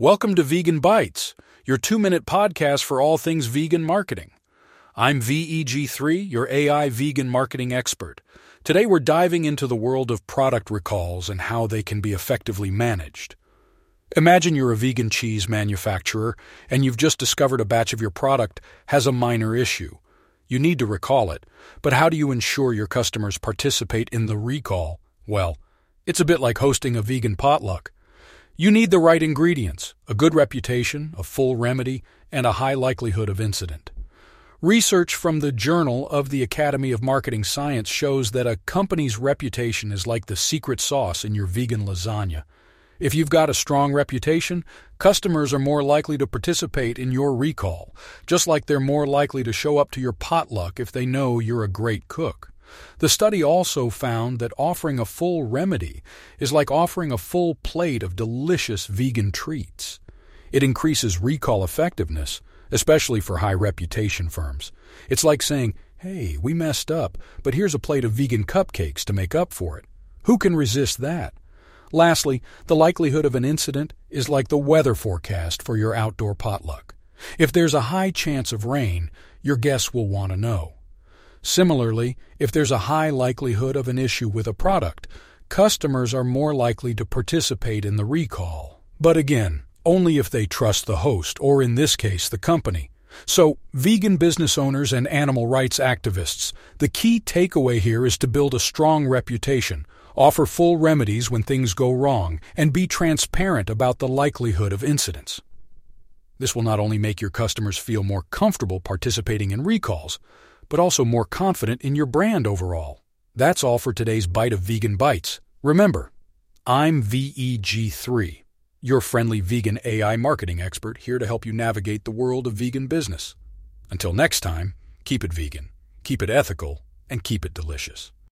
Welcome to Vegan Bytes, your two minute podcast for all things vegan marketing. I'm VEG3, your AI vegan marketing expert. Today we're diving into the world of product recalls and how they can be effectively managed. Imagine you're a vegan cheese manufacturer and you've just discovered a batch of your product has a minor issue. You need to recall it, but how do you ensure your customers participate in the recall? Well, it's a bit like hosting a vegan potluck. You need the right ingredients, a good reputation, a full remedy, and a high likelihood of incident. Research from the Journal of the Academy of Marketing Science shows that a company's reputation is like the secret sauce in your vegan lasagna. If you've got a strong reputation, customers are more likely to participate in your recall, just like they're more likely to show up to your potluck if they know you're a great cook. The study also found that offering a full remedy is like offering a full plate of delicious vegan treats. It increases recall effectiveness, especially for high reputation firms. It's like saying, hey, we messed up, but here's a plate of vegan cupcakes to make up for it. Who can resist that? Lastly, the likelihood of an incident is like the weather forecast for your outdoor potluck. If there's a high chance of rain, your guests will want to know. Similarly, if there's a high likelihood of an issue with a product, customers are more likely to participate in the recall. But again, only if they trust the host, or in this case, the company. So, vegan business owners and animal rights activists, the key takeaway here is to build a strong reputation, offer full remedies when things go wrong, and be transparent about the likelihood of incidents. This will not only make your customers feel more comfortable participating in recalls, but also more confident in your brand overall. That's all for today's Bite of Vegan Bytes. Remember, I'm VEG3, your friendly vegan AI marketing expert here to help you navigate the world of vegan business. Until next time, keep it vegan, keep it ethical, and keep it delicious.